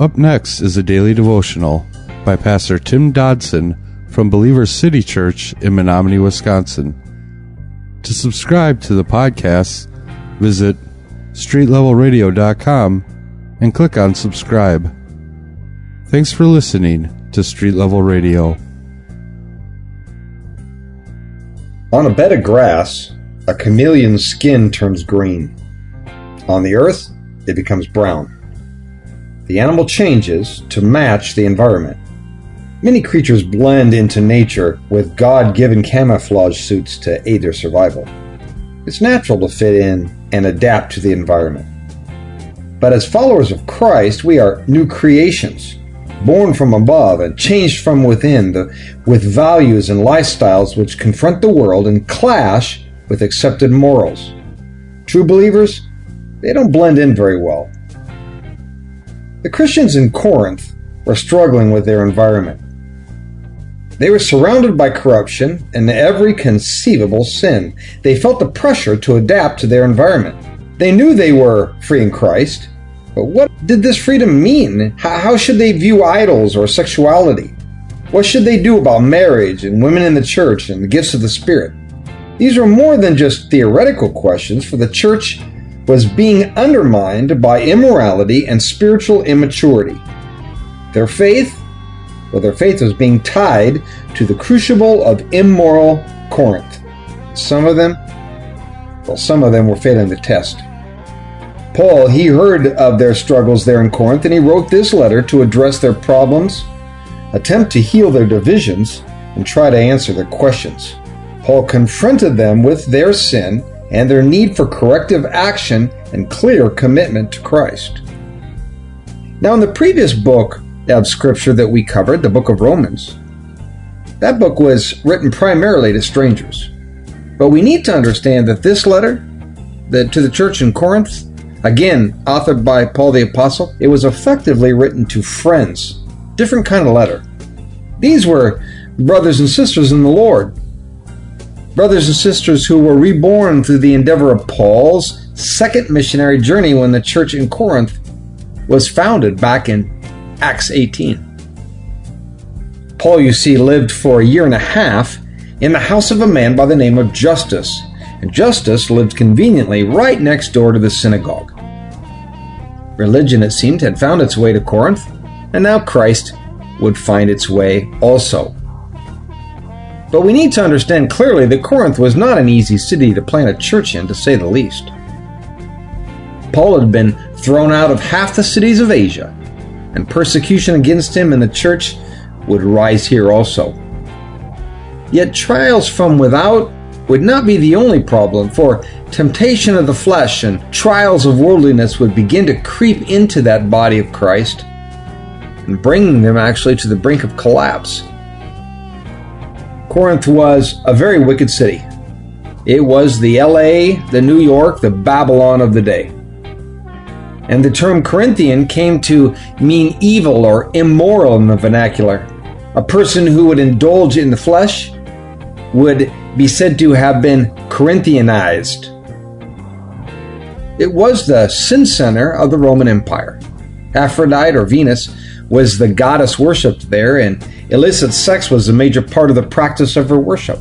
Up next is a daily devotional by Pastor Tim Dodson from Believers City Church in Menomonie, Wisconsin. To subscribe to the podcast, visit streetlevelradio.com and click on subscribe. Thanks for listening to Street Level Radio. On a bed of grass, a chameleon's skin turns green. On the earth, it becomes brown. The animal changes to match the environment. Many creatures blend into nature with God given camouflage suits to aid their survival. It's natural to fit in and adapt to the environment. But as followers of Christ, we are new creations, born from above and changed from within, the, with values and lifestyles which confront the world and clash with accepted morals. True believers, they don't blend in very well. The Christians in Corinth were struggling with their environment. They were surrounded by corruption and every conceivable sin. They felt the pressure to adapt to their environment. They knew they were free in Christ, but what did this freedom mean? How should they view idols or sexuality? What should they do about marriage and women in the church and the gifts of the Spirit? These were more than just theoretical questions, for the church was being undermined by immorality and spiritual immaturity. Their faith, well, their faith was being tied to the crucible of immoral Corinth. Some of them, well, some of them were failing the test. Paul, he heard of their struggles there in Corinth, and he wrote this letter to address their problems, attempt to heal their divisions, and try to answer their questions. Paul confronted them with their sin and their need for corrective action and clear commitment to Christ. Now, in the previous book of Scripture that we covered, the book of Romans, that book was written primarily to strangers. But we need to understand that this letter that to the church in Corinth, again authored by Paul the Apostle, it was effectively written to friends. Different kind of letter. These were brothers and sisters in the Lord brothers and sisters who were reborn through the endeavor of Paul's second missionary journey when the church in Corinth was founded back in Acts 18. Paul, you see, lived for a year and a half in the house of a man by the name of Justus, and Justus lived conveniently right next door to the synagogue. Religion, it seemed, had found its way to Corinth, and now Christ would find its way also. But we need to understand clearly that Corinth was not an easy city to plant a church in, to say the least. Paul had been thrown out of half the cities of Asia, and persecution against him and the church would rise here also. Yet trials from without would not be the only problem, for temptation of the flesh and trials of worldliness would begin to creep into that body of Christ and bringing them actually to the brink of collapse. Corinth was a very wicked city. It was the LA, the New York, the Babylon of the day. And the term Corinthian came to mean evil or immoral in the vernacular. A person who would indulge in the flesh would be said to have been Corinthianized. It was the sin center of the Roman Empire. Aphrodite or Venus was the goddess worshipped there, and illicit sex was a major part of the practice of her worship.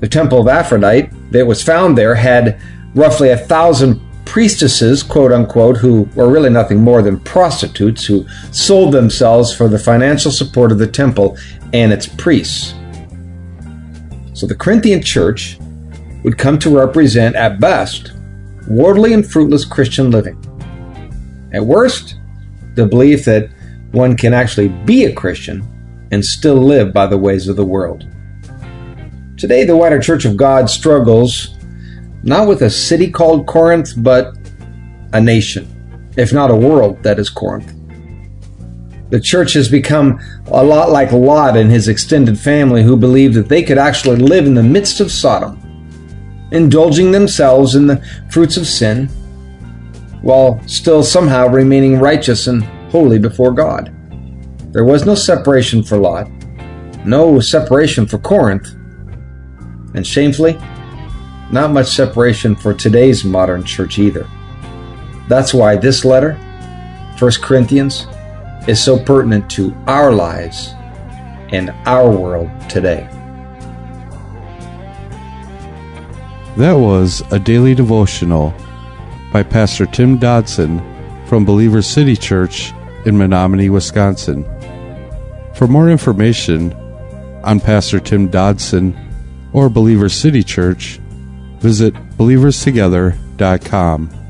The temple of Aphrodite that was found there had roughly a thousand priestesses, quote unquote, who were really nothing more than prostitutes who sold themselves for the financial support of the temple and its priests. So the Corinthian church would come to represent, at best, worldly and fruitless Christian living. At worst, the belief that one can actually be a Christian and still live by the ways of the world. Today, the wider Church of God struggles not with a city called Corinth, but a nation, if not a world that is Corinth. The church has become a lot like Lot and his extended family, who believed that they could actually live in the midst of Sodom, indulging themselves in the fruits of sin, while still somehow remaining righteous and holy before God. There was no separation for Lot, no separation for Corinth, and shamefully, not much separation for today's modern church either. That's why this letter, 1 Corinthians, is so pertinent to our lives and our world today. That was a daily devotional by Pastor Tim Dodson from Believer City Church in Menomonie, Wisconsin. For more information on Pastor Tim Dodson or Believer City Church, visit believerstogether.com.